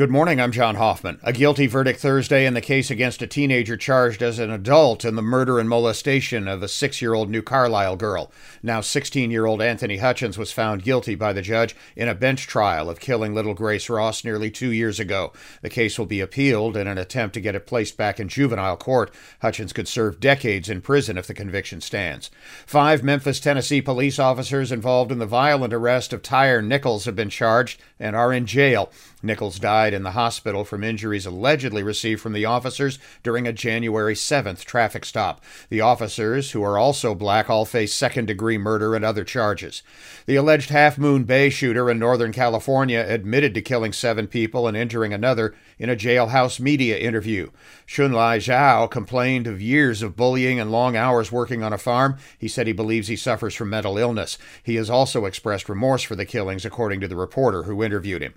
Good morning, I'm John Hoffman. A guilty verdict Thursday in the case against a teenager charged as an adult in the murder and molestation of a six year old New Carlisle girl. Now 16 year old Anthony Hutchins was found guilty by the judge in a bench trial of killing little Grace Ross nearly two years ago. The case will be appealed in an attempt to get it placed back in juvenile court. Hutchins could serve decades in prison if the conviction stands. Five Memphis, Tennessee police officers involved in the violent arrest of Tyre Nichols have been charged and are in jail. Nichols died in the hospital from injuries allegedly received from the officers during a January 7th traffic stop. The officers, who are also black, all face second degree murder and other charges. The alleged Half Moon Bay shooter in Northern California admitted to killing seven people and injuring another in a jailhouse media interview. Chunli Zhao complained of years of bullying and long hours working on a farm. He said he believes he suffers from mental illness. He has also expressed remorse for the killings, according to the reporter who interviewed him.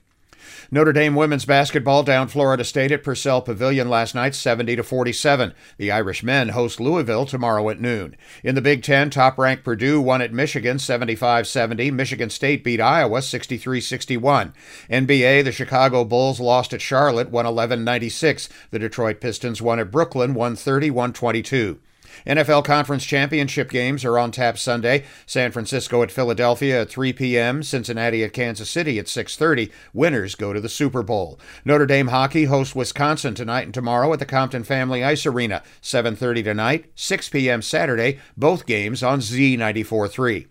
Notre Dame women's basketball down Florida State at Purcell Pavilion last night 70 to 47. The Irish men host Louisville tomorrow at noon. In the Big 10, top-ranked Purdue won at Michigan 75-70. Michigan State beat Iowa 63-61. NBA, the Chicago Bulls lost at Charlotte 111-96. The Detroit Pistons won at Brooklyn 130-122. NFL Conference Championship games are on tap Sunday. San Francisco at Philadelphia at 3 p.m., Cincinnati at Kansas City at 6:30. Winners go to the Super Bowl. Notre Dame hockey hosts Wisconsin tonight and tomorrow at the Compton Family Ice Arena, 7:30 tonight, 6 p.m. Saturday, both games on Z94.3.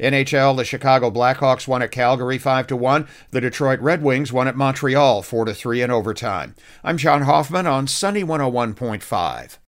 NHL, the Chicago Blackhawks won at Calgary 5 to 1. The Detroit Red Wings won at Montreal 4 to 3 in overtime. I'm John Hoffman on Sunny 101.5.